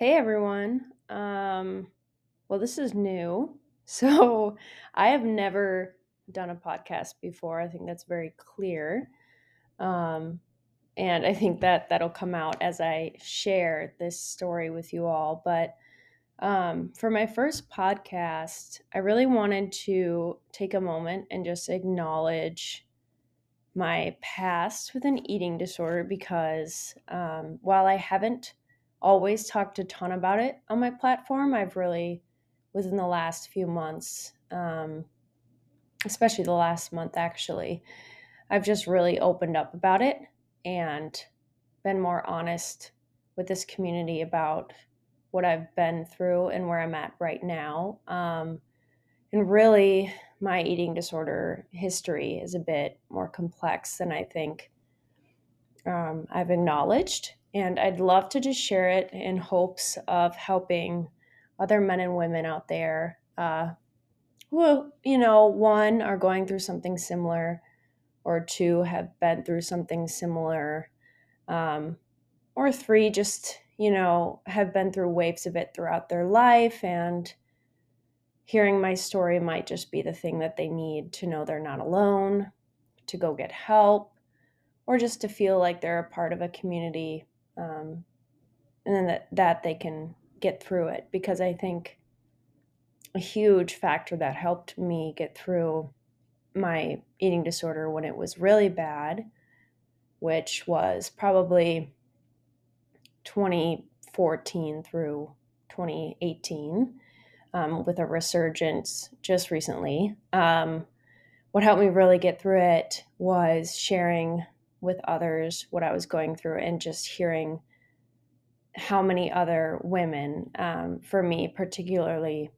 Hey everyone. Um, well, this is new. So I have never done a podcast before. I think that's very clear. Um, and I think that that'll come out as I share this story with you all. But um, for my first podcast, I really wanted to take a moment and just acknowledge my past with an eating disorder because um, while I haven't always talked a ton about it on my platform. I've really, within the last few months, um, especially the last month actually, I've just really opened up about it and been more honest with this community about what I've been through and where I'm at right now. Um, and really, my eating disorder history is a bit more complex than I think um, I've acknowledged. And I'd love to just share it in hopes of helping other men and women out there uh, who, you know, one, are going through something similar, or two, have been through something similar, um, or three, just, you know, have been through waves of it throughout their life. And hearing my story might just be the thing that they need to know they're not alone, to go get help, or just to feel like they're a part of a community um, and then that, that they can get through it. Because i think a huge factor that helped me get through my eating disorder when it was really bad which was probably 2014 through 2018 um, with a resurgence just recently um, what helped me really get through it was sharing with others what I was going through and just hearing how many other women, um, for me particularly,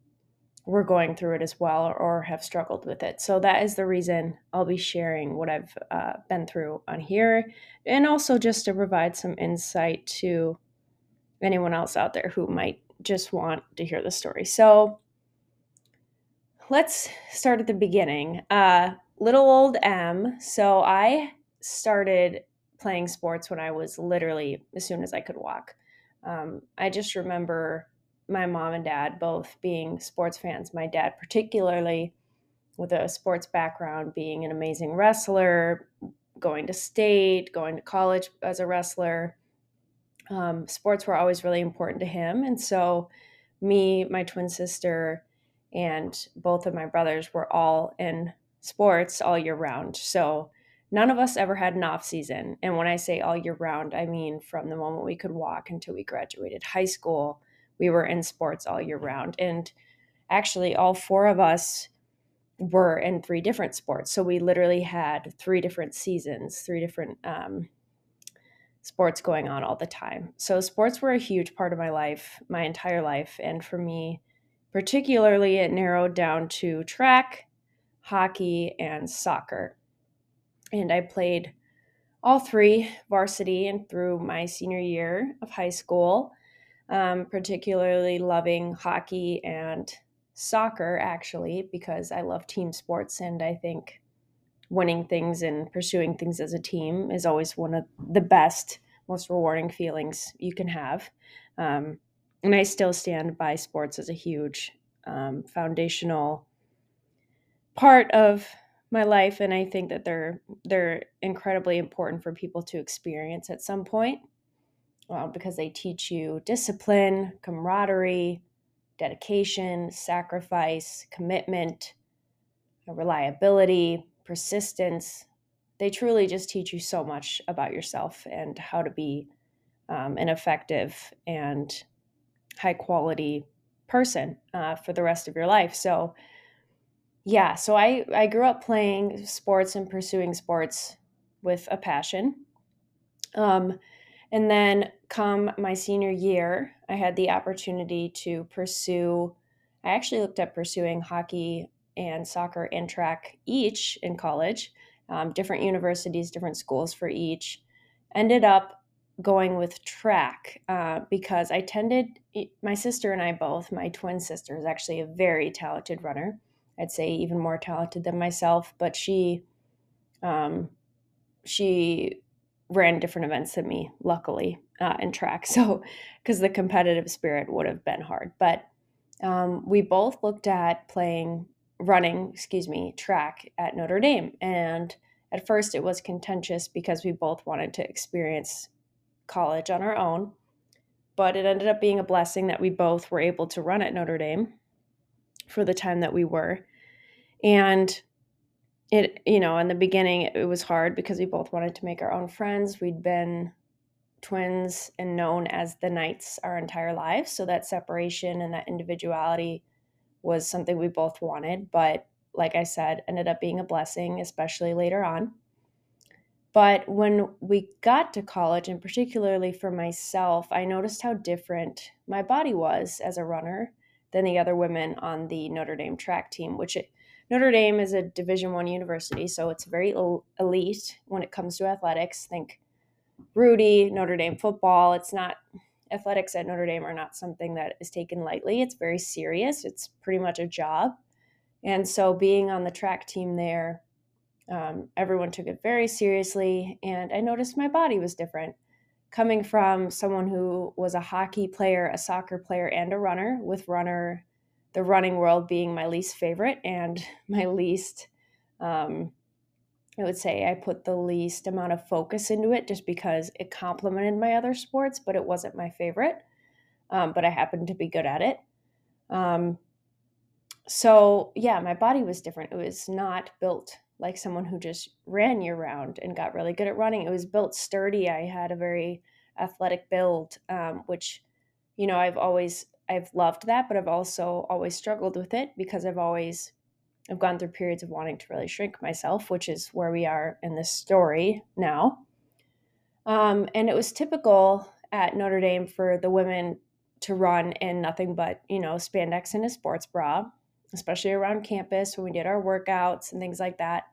were going through it as well or have struggled with it. So that is the reason I'll be sharing what I've uh, been through on here and also just to provide some insight to anyone else out there who might just want to hear the story. So let's start at the beginning. Uh, little old M. So I started playing sports when I was literally as soon as I could walk. Um, I just remember my mom and dad both being sports fans. My dad, particularly with a sports background, being an amazing wrestler, going to state, going to college as a wrestler. Um, sports were always really important to him. And so, me, my twin sister, and both of my brothers were all in sports all year round. So, none of us ever had an off season. And when I say all year round, I mean from the moment we could walk until we graduated high school, we were in sports all year round. And actually, all four of us were in three different sports. So we literally had three different seasons, three different um, sports going on all the time. So sports were a huge part of my life, my entire life. And for me, particularly, it narrowed down to track, hockey, and soccer and I played all three varsity and through my senior year of high school, um, particularly loving hockey and soccer, actually, because I love team sports and I think winning things and pursuing things as a team is always one of the best, most rewarding feelings you can have. Um, and I still stand by sports as a huge um, foundational part of my life and I think that they're they're incredibly important for people to experience at some point well, because they teach you discipline, camaraderie, dedication, sacrifice, commitment, reliability, persistence. They truly just teach you so much about yourself and how to be um, an effective and high quality person uh, for the rest of your life. So, yeah, so I I grew up playing sports and pursuing sports with a passion. Um, and then come my senior year, I had the opportunity to pursue I actually looked at pursuing hockey and soccer and track each in college, um, different universities, different schools for each. Ended up going with track uh, because I tended, my sister and I both, my twin sister is actually a very talented runner. I'd say even more talented than myself, but she um, she ran different events than me, luckily, uh, in track. So, because the competitive spirit would have been hard. But um, we both looked at playing, running, excuse me, track at Notre Dame. And at first it was contentious because we both wanted to experience college on our own. But it ended up being a blessing that we both were able to run at Notre Dame for the time that we were. And it, you know, in the beginning, it was hard because we both wanted to make our own friends. We'd been twins and known as the Knights our entire lives. So that separation and that individuality was something we both wanted. But like I said, ended up being a blessing, especially later on. But when we got to college, and particularly for myself, I noticed how different my body was as a runner than the other women on the Notre Dame track team, which it, Notre Dame is a Division One university, so it's very elite when it comes to athletics. Think Rudy, Notre Dame football. It's not athletics at Notre Dame are not something that is taken lightly. It's very serious. It's pretty much a job. And so being on the track team there, um, everyone took it very seriously. And I noticed my body was different. Coming from someone who was a hockey player, a soccer player, and a runner, with runner, the running world being my least favorite and my least um, I would say I put the least amount of focus into it just because it complemented my other sports, but it wasn't my favorite. Um, but I happened to be good at it. Um, so, yeah, my body was different. It was not built like someone who just ran year round and got really good at running. It was built sturdy. I had a very athletic build, um, which, you know, I've always I've loved that, but I've also always struggled with it because I've always I've gone through periods of wanting to really shrink myself, which is where we are in this story now. Um, and it was typical at Notre Dame for the women to run in nothing but, you know, spandex and a sports bra, especially around campus when we did our workouts and things like that.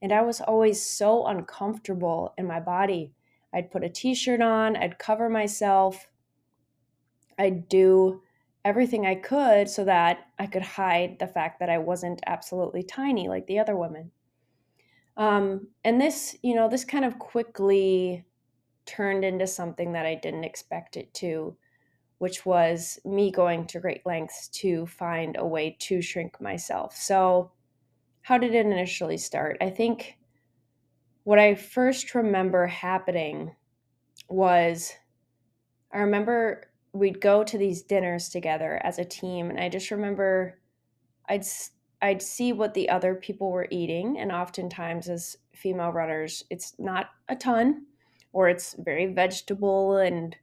And I was always so uncomfortable in my body. I'd put a t shirt on, I'd cover myself, I'd do everything I could so that I could hide the fact that I wasn't absolutely tiny like the other women. Um, and this, you know, this kind of quickly turned into something that I didn't expect it to, which was me going to great lengths to find a way to shrink myself. So, how did it initially start? I think what I first remember happening was I remember we'd go to these dinners together as a team and i just remember i'd i'd see what the other people were eating and oftentimes as female runners it's not a ton or it's very vegetable and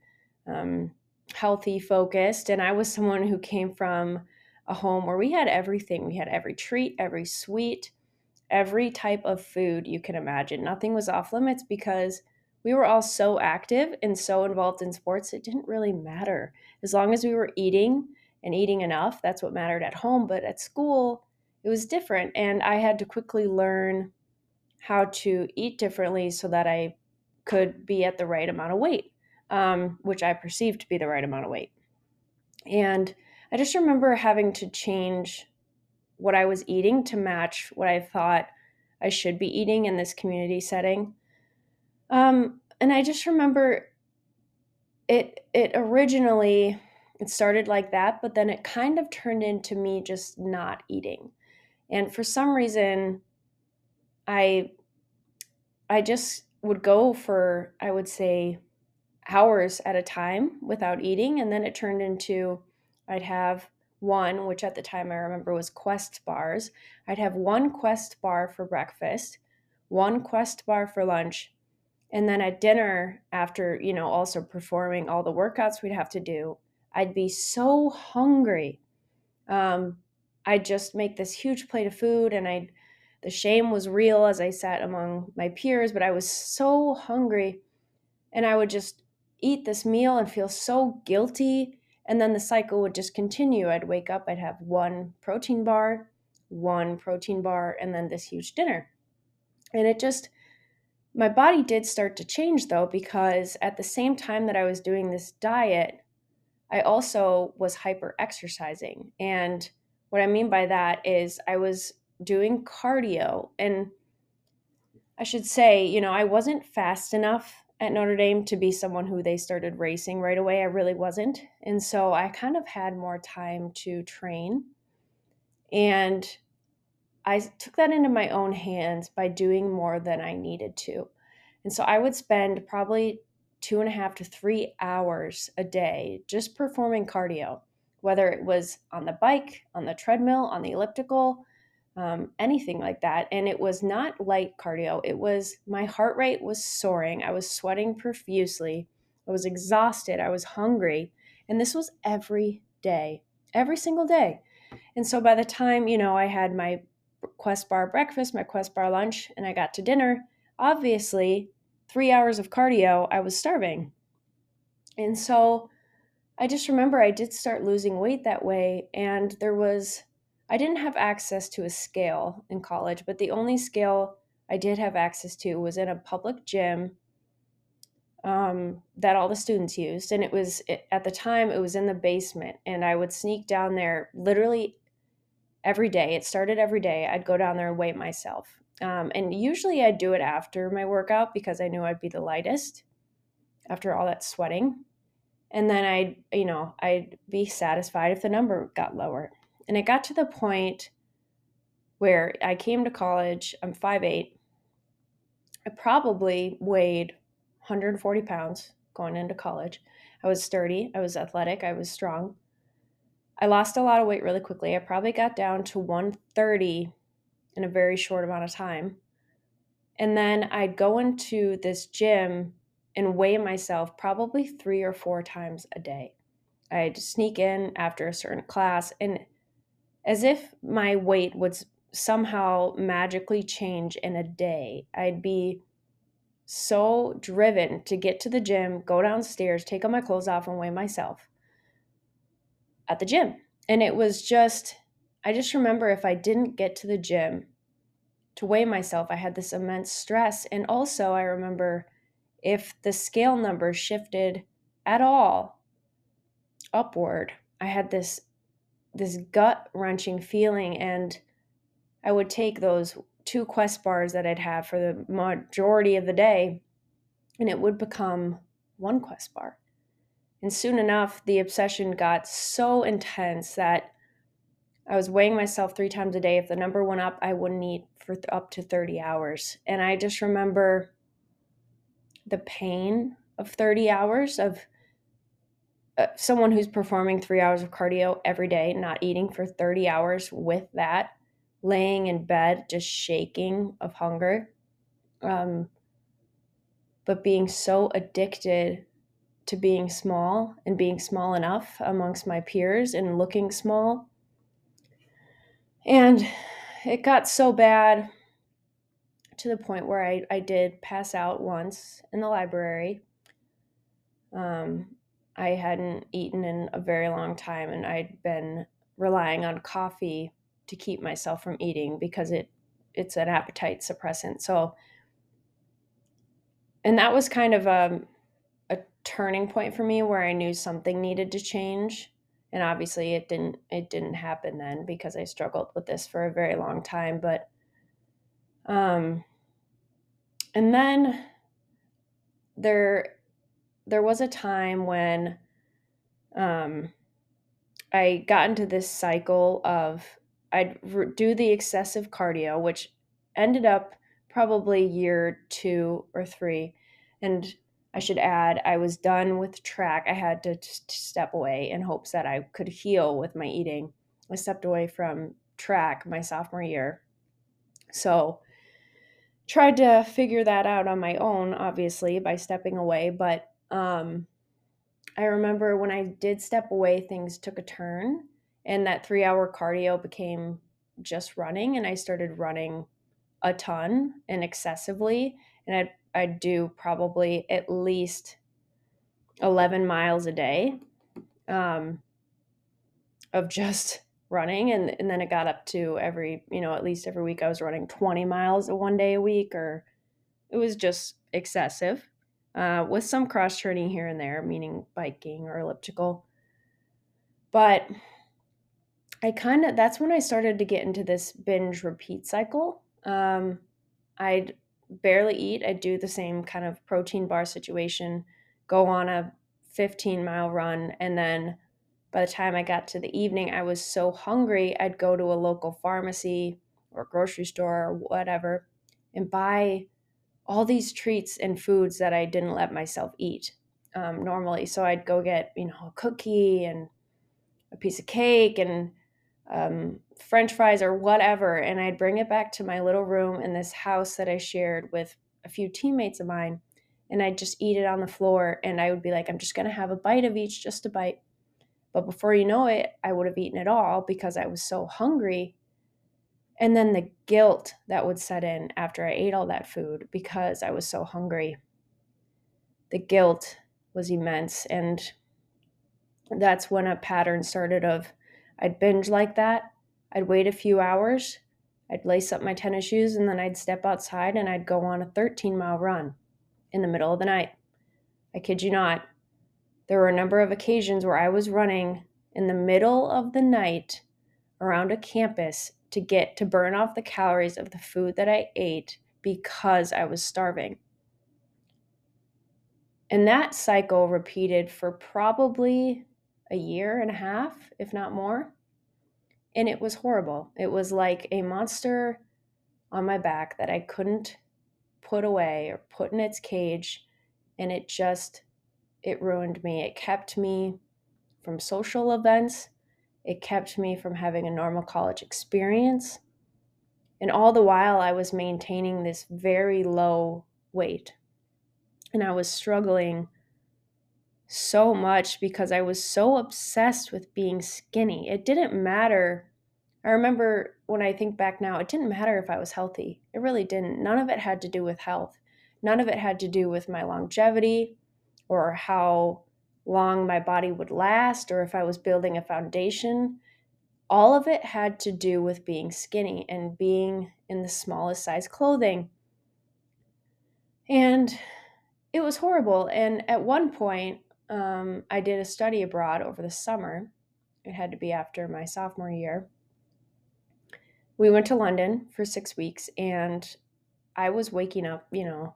um, healthy focused and i was someone who came from a home where we had everything we had every treat every sweet every type of food you can imagine nothing was off limits because we were all so active and so involved in sports, it didn't really matter. As long as we were eating and eating enough, that's what mattered at home. But at school, it was different. And I had to quickly learn how to eat differently so that I could be at the right amount of weight, um, which I perceived to be the right amount of weight. And I just remember having to change what I was eating to match what I thought I should be eating in this community setting. Um, and I just remember it it originally it started like that, but then it kind of turned into me just not eating. And for some reason I I just would go for I would say hours at a time without eating and then it turned into I'd have one which at the time I remember was Quest bars. I'd have one Quest bar for breakfast, one Quest bar for lunch, and then at dinner, after, you know, also performing all the workouts we'd have to do, I'd be so hungry. Um, I'd just make this huge plate of food and I'd, the shame was real as I sat among my peers, but I was so hungry and I would just eat this meal and feel so guilty. And then the cycle would just continue. I'd wake up, I'd have one protein bar, one protein bar, and then this huge dinner. And it just, my body did start to change though, because at the same time that I was doing this diet, I also was hyper exercising. And what I mean by that is I was doing cardio. And I should say, you know, I wasn't fast enough at Notre Dame to be someone who they started racing right away. I really wasn't. And so I kind of had more time to train. And I took that into my own hands by doing more than I needed to. And so I would spend probably two and a half to three hours a day just performing cardio, whether it was on the bike, on the treadmill, on the elliptical, um, anything like that. And it was not light cardio. It was my heart rate was soaring. I was sweating profusely. I was exhausted. I was hungry. And this was every day, every single day. And so by the time, you know, I had my Quest bar breakfast, my Quest bar lunch, and I got to dinner, obviously, three hours of cardio, I was starving. And so I just remember I did start losing weight that way. And there was I didn't have access to a scale in college, but the only scale I did have access to was in a public gym um, that all the students used. And it was, it, at the time, it was in the basement. And I would sneak down there literally every day. It started every day. I'd go down there and weigh myself. Um, and usually I'd do it after my workout because I knew I'd be the lightest after all that sweating. And then I'd, you know, I'd be satisfied if the number got lower. And it got to the point where I came to college, I'm 5'8. I probably weighed 140 pounds going into college. I was sturdy, I was athletic, I was strong. I lost a lot of weight really quickly. I probably got down to 130 in a very short amount of time. And then I'd go into this gym and weigh myself probably three or four times a day. I'd sneak in after a certain class and as if my weight would somehow magically change in a day. I'd be so driven to get to the gym, go downstairs, take all my clothes off, and weigh myself at the gym. And it was just, I just remember if I didn't get to the gym to weigh myself, I had this immense stress. And also, I remember if the scale number shifted at all upward, I had this this gut wrenching feeling and I would take those two quest bars that I'd have for the majority of the day and it would become one quest bar. And soon enough, the obsession got so intense that I was weighing myself three times a day. If the number went up, I wouldn't eat for up to 30 hours. And I just remember the pain of 30 hours of uh, someone who's performing three hours of cardio every day, not eating for 30 hours with that, laying in bed, just shaking of hunger, um, but being so addicted to being small and being small enough amongst my peers and looking small. And it got so bad to the point where I, I did pass out once in the library. Um, I hadn't eaten in a very long time and I'd been relying on coffee to keep myself from eating because it it's an appetite suppressant. So and that was kind of a a turning point for me where I knew something needed to change. And obviously it didn't it didn't happen then because I struggled with this for a very long time, but um and then there there was a time when um, I got into this cycle of I'd do the excessive cardio, which ended up probably year two or three. And I should add, I was done with track. I had to step away in hopes that I could heal with my eating. I stepped away from track my sophomore year. So tried to figure that out on my own, obviously, by stepping away. But um, I remember when I did step away, things took a turn, and that three hour cardio became just running, and I started running a ton and excessively. And I'd, I'd do probably at least 11 miles a day um, of just running. And, and then it got up to every, you know, at least every week I was running 20 miles one day a week, or it was just excessive uh, with some cross training here and there, meaning biking or elliptical. But I kind of, that's when I started to get into this binge repeat cycle. Um, I'd barely eat. I'd do the same kind of protein bar situation, go on a 15 mile run, and then by the time I got to the evening, I was so hungry, I'd go to a local pharmacy or grocery store or whatever and buy all these treats and foods that I didn't let myself eat um, normally. So I'd go get, you know, a cookie and a piece of cake and um, french fries or whatever. And I'd bring it back to my little room in this house that I shared with a few teammates of mine. And I'd just eat it on the floor. And I would be like, I'm just going to have a bite of each, just a bite. But before you know it, I would have eaten it all because I was so hungry. And then the guilt that would set in after I ate all that food because I was so hungry. The guilt was immense. And that's when a pattern started of I'd binge like that. I'd wait a few hours. I'd lace up my tennis shoes and then I'd step outside and I'd go on a 13 mile run in the middle of the night. I kid you not. There were a number of occasions where I was running in the middle of the night around a campus to get to burn off the calories of the food that I ate because I was starving. And that cycle repeated for probably a year and a half, if not more. And it was horrible. It was like a monster on my back that I couldn't put away or put in its cage. And it just, it ruined me. It kept me from social events. It kept me from having a normal college experience. And all the while, I was maintaining this very low weight. And I was struggling so much because I was so obsessed with being skinny. It didn't matter. I remember when I think back now, it didn't matter if I was healthy. It really didn't. None of it had to do with health. None of it had to do with my longevity or how long my body would last or if I was building a foundation. All of it had to do with being skinny and being in the smallest size clothing. And it was horrible. And at one point, um, I did a study abroad over the summer. It had to be after my sophomore year. We went to London for six weeks, and I was waking up, you know,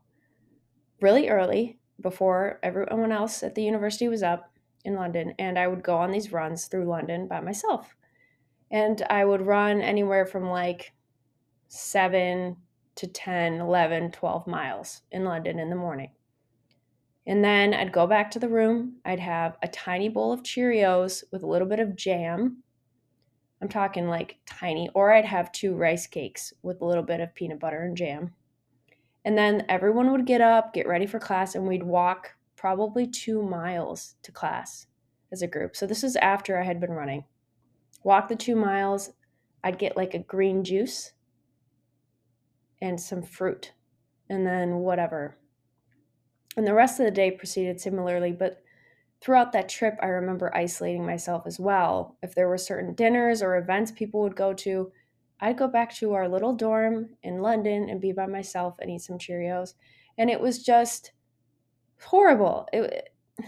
really early before everyone else at the university was up in London. And I would go on these runs through London by myself. And I would run anywhere from like seven to 10, 11, 12 miles in London in the morning. And then I'd go back to the room. I'd have a tiny bowl of Cheerios with a little bit of jam. I'm talking like tiny. Or I'd have two rice cakes with a little bit of peanut butter and jam. And then everyone would get up, get ready for class, and we'd walk probably two miles to class as a group. So this is after I had been running. Walk the two miles. I'd get like a green juice and some fruit, and then whatever and the rest of the day proceeded similarly, but throughout that trip, I remember isolating myself as well. If there were certain dinners or events people would go to, I'd go back to our little dorm in London and be by myself and eat some Cheerios. And it was just horrible. It,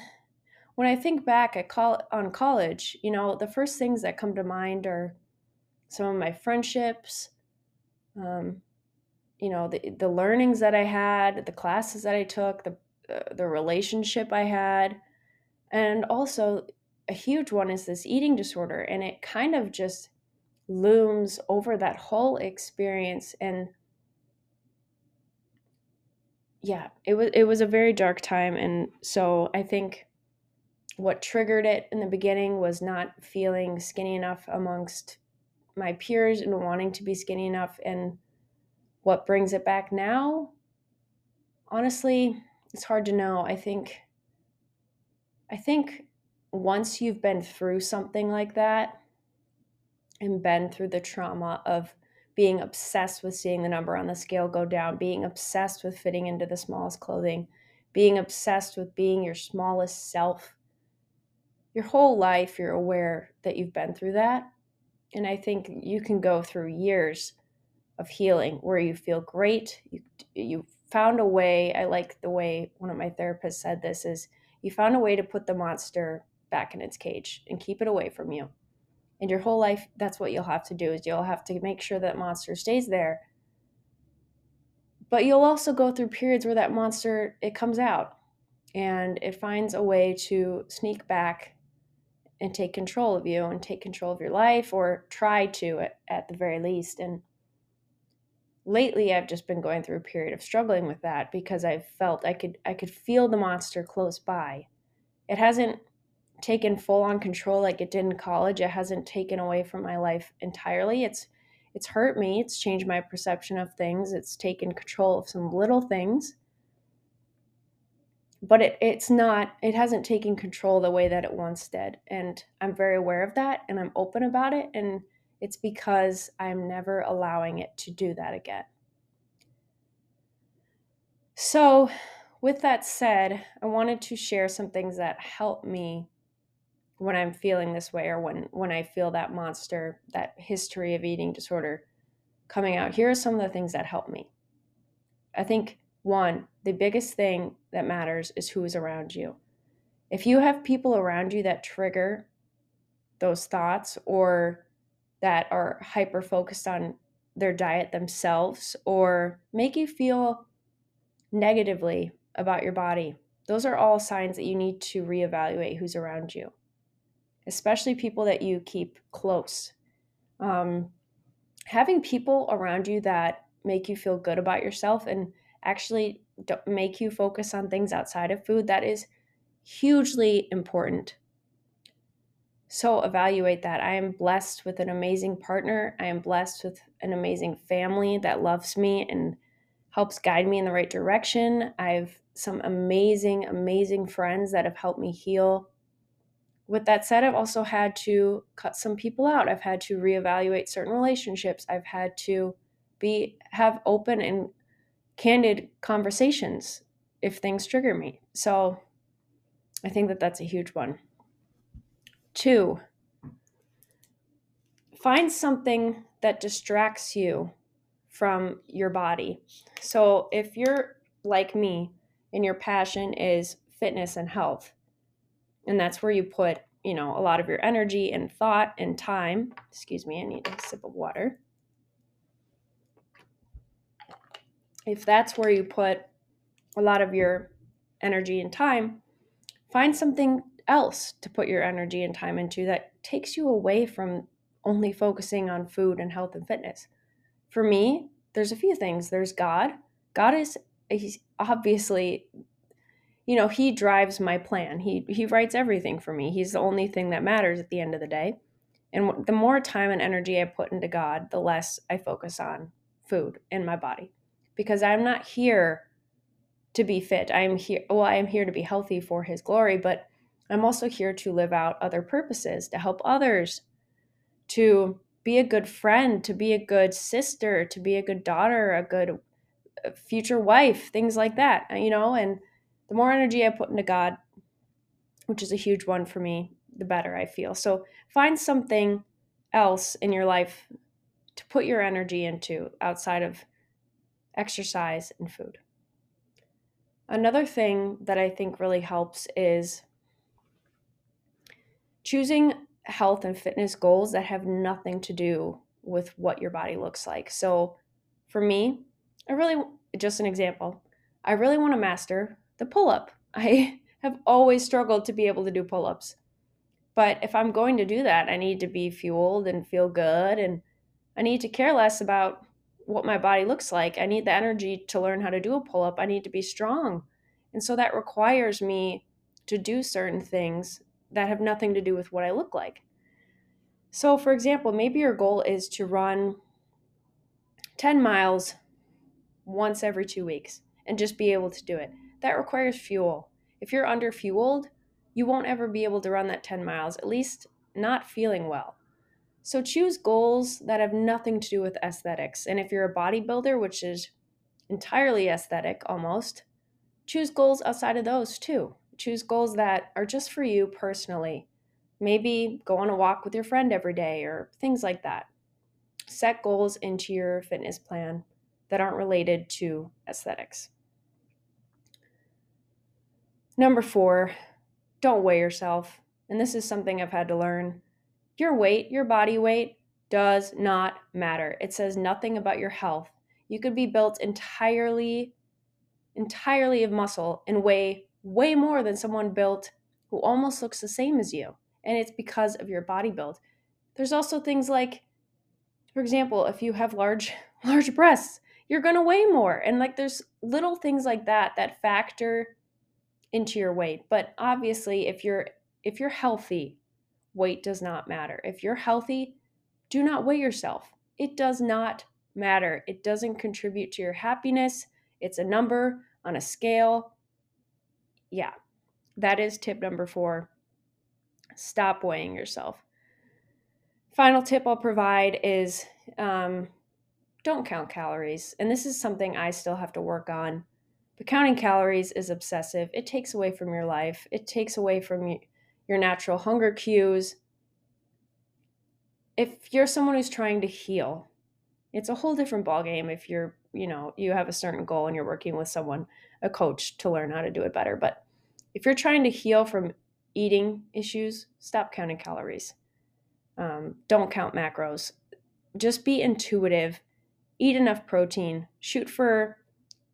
when I think back at call, on college, you know, the first things that come to mind are some of my friendships, um, you know, the, the learnings that I had, the classes that I took, the the, relationship I had. And also, a huge one is this eating disorder. And it kind of just looms over that whole experience. And yeah, it was it was a very dark time. And so I think what triggered it in the beginning was not feeling skinny enough amongst my peers and wanting to be skinny enough. And what brings it back now? Honestly, it's hard to know. I think I think once you've been through something like that and been through the trauma of being obsessed with seeing the number on the scale go down, being obsessed with fitting into the smallest clothing, being obsessed with being your smallest self, your whole life you're aware that you've been through that. And I think you can go through years of healing where you feel great, you you found a way i like the way one of my therapists said this is you found a way to put the monster back in its cage and keep it away from you and your whole life that's what you'll have to do is you'll have to make sure that monster stays there But you'll also go through periods where that monster it comes out and it finds a way to sneak back and take control of you and take control of your life or try to at, at the very least and lately I've just been going through a period of struggling with that because I've felt I could I could feel the monster close by. It hasn't taken full on control like it did in college. It hasn't taken away from my life entirely. It's it's hurt me. It's changed my perception of things. It's taken control of some little things. But it, it's not, it hasn't taken control the way that it once did. And I'm very aware of that and I'm open about it. And it's because I'm never allowing it to do that again. So, with that said, I wanted to share some things that help me when I'm feeling this way or when when I feel that monster, that history of eating disorder coming out. Here are some of the things that help me. I think one, the biggest thing that matters is who is around you. If you have people around you that trigger those thoughts or that are hyper focused on their diet themselves or make you feel negatively about your body. Those are all signs that you need to reevaluate who's around you, especially people that you keep close. Um, having people around you that make you feel good about yourself and actually make you focus on things outside of food, that is hugely important. So evaluate that. I am blessed with an amazing partner. I am blessed with an amazing family that loves me and helps guide me in the right direction. I have some amazing, amazing friends that have helped me heal. With that said, I've also had to cut some people out. I've had to reevaluate certain relationships. I've had to be have open and candid conversations if things trigger me. So I think that that's a huge one. Two, find something that distracts you from your body. So if you're like me and your passion is fitness and health, and that's where you put, you know, a lot of your energy and thought and time. Excuse me, I need a sip of water. If that's where you put a lot of your energy and time, find something else to put your energy and time into that takes you away from only focusing on food and health and fitness. For me, there's a few things. There's God. God is obviously you know, he drives my plan. He he writes everything for me. He's the only thing that matters at the end of the day. And the more time and energy I put into God, the less I focus on food and my body. Because I'm not here to be fit. I am here well, I am here to be healthy for his glory, but I'm also here to live out other purposes, to help others, to be a good friend, to be a good sister, to be a good daughter, a good uh, future wife, things like that, uh, you know. And the more energy I put into God, which is a huge one for me, the better I feel. So find something else in your life to put your energy into outside of exercise and food. Another thing that I think really helps is choosing health and fitness goals that have nothing to do with what your body looks like. So for me, I really, just an example, I really want to master the pull up. I have always struggled to be able to do pull ups. But if I'm going to do that, I need to be fueled and feel good. And I need to care less about what my body looks like. I need the energy to learn how to do a pull up. I need to be strong. And so that requires me to do certain things that have nothing to do with what I look like. So, for example, maybe your goal is to run 10 miles once every two weeks and just be able to do it. That requires fuel. If you're under fueled, you won't ever be able to run that 10 miles, at least not feeling well. So choose goals that have nothing to do with aesthetics. And if you're a bodybuilder, which is entirely aesthetic almost, choose goals outside of those too choose goals that are just for you personally. Maybe go on a walk with your friend every day or things like that. Set goals into your fitness plan that aren't related to aesthetics. Number four, don't weigh yourself. And this is something I've had to learn. Your weight, your body weight, does not matter. It says nothing about your health. You could be built entirely, entirely of muscle and weigh way more than someone built who almost looks the same as you. And it's because of your body build. There's also things like, for example, if you have large, large breasts, you're gonna weigh more. And like there's little things like that that factor into your weight. But obviously, if you're if you're healthy, weight does not matter. If you're healthy, do not weigh yourself. It does not matter. It doesn't contribute to your happiness. It's a number on a scale. Yeah, that is tip number four. Stop weighing yourself. Final tip I'll provide is um, don't count calories. And this is something I still have to work on. But counting calories is obsessive. It takes away from your life, it takes away from your natural hunger cues. If you're someone who's trying to heal, it's a whole different ballgame if you're, you know, you have a certain goal and you're working with someone, a coach to learn how to do it better. But if you're trying to heal from eating issues, stop counting calories. Um, don't count macros. Just be intuitive. Eat enough protein. Shoot for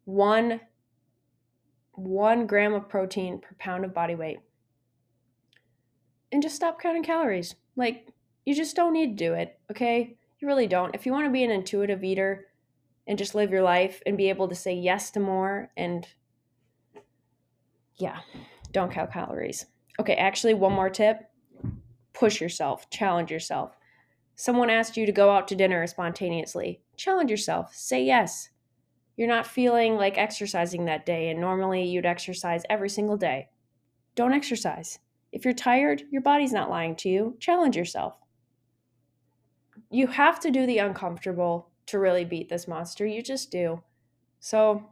one one gram of protein per pound of body weight. And just stop counting calories. Like, you just don't need to do it, okay? You really don't. If you want to be an intuitive eater and just live your life and be able to say yes to more and yeah, don't count calories. Okay, actually, one more tip push yourself, challenge yourself. Someone asked you to go out to dinner spontaneously. Challenge yourself, say yes. You're not feeling like exercising that day, and normally you'd exercise every single day. Don't exercise. If you're tired, your body's not lying to you. Challenge yourself. You have to do the uncomfortable to really beat this monster. You just do. So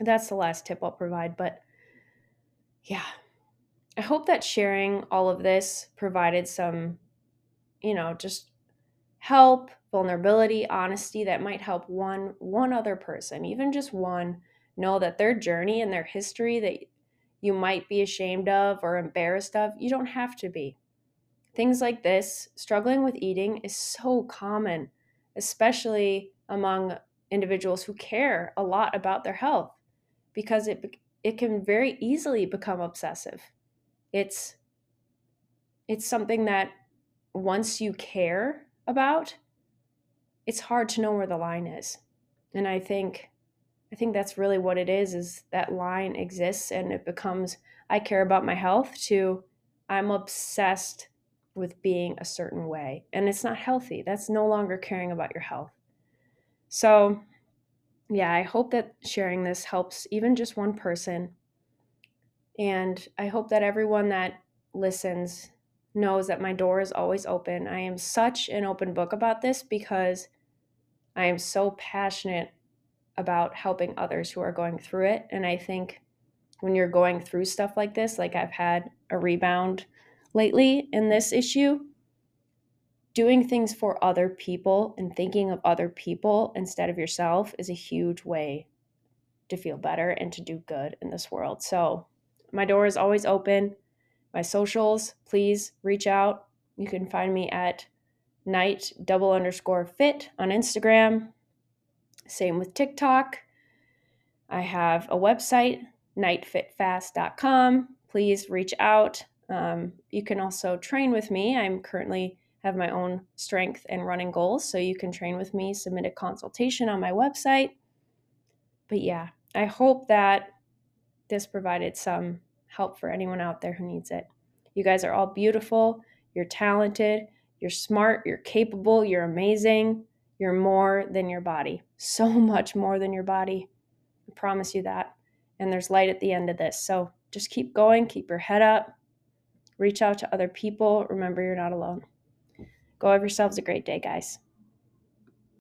that's the last tip I'll provide. But yeah, I hope that sharing all of this provided some, you know, just help, vulnerability, honesty that might help one one other person, even just one, know that their journey and their history that you might be ashamed of or embarrassed of, you don't have to be. Things like this, struggling with eating is so common, especially among individuals who care a lot about their health because it it can very easily become obsessive it's it's something that once you care about it's hard to know where the line is. And i think i think that's really what it is is that line exists and it becomes i care about my health to i'm obsessed with being a certain way. And it's not healthy. That's no longer caring about your health. So yeah i hope that sharing this helps even just one person. And I hope that everyone that listens knows that my door is always open. I am such an open book about this because I am so passionate about helping others who are going through it. And I think when you're going through stuff like this, like I've had a rebound lately in this issue, doing things for other people and thinking of other people instead of yourself is a huge way to feel better and to do good in this world. So my door is always open. My socials, please reach out. You can find me at knight double underscore fit on Instagram. Same with TikTok. I have a website, knightfitfast.com. Please reach out. Um, you can also train with me. I'm currently have my own strength and running goals, so you can train with me, submit a consultation on my website. But yeah, I hope that this provided some help for anyone out there who needs it. You guys are all beautiful, you're talented, you're smart, you're capable, you're amazing. You're more than your body, so much more than your body. I promise you that. And there's light at the end of this. So just keep going, keep your head up, reach out to other people. Remember, you're not alone. Go have yourselves a great day, guys.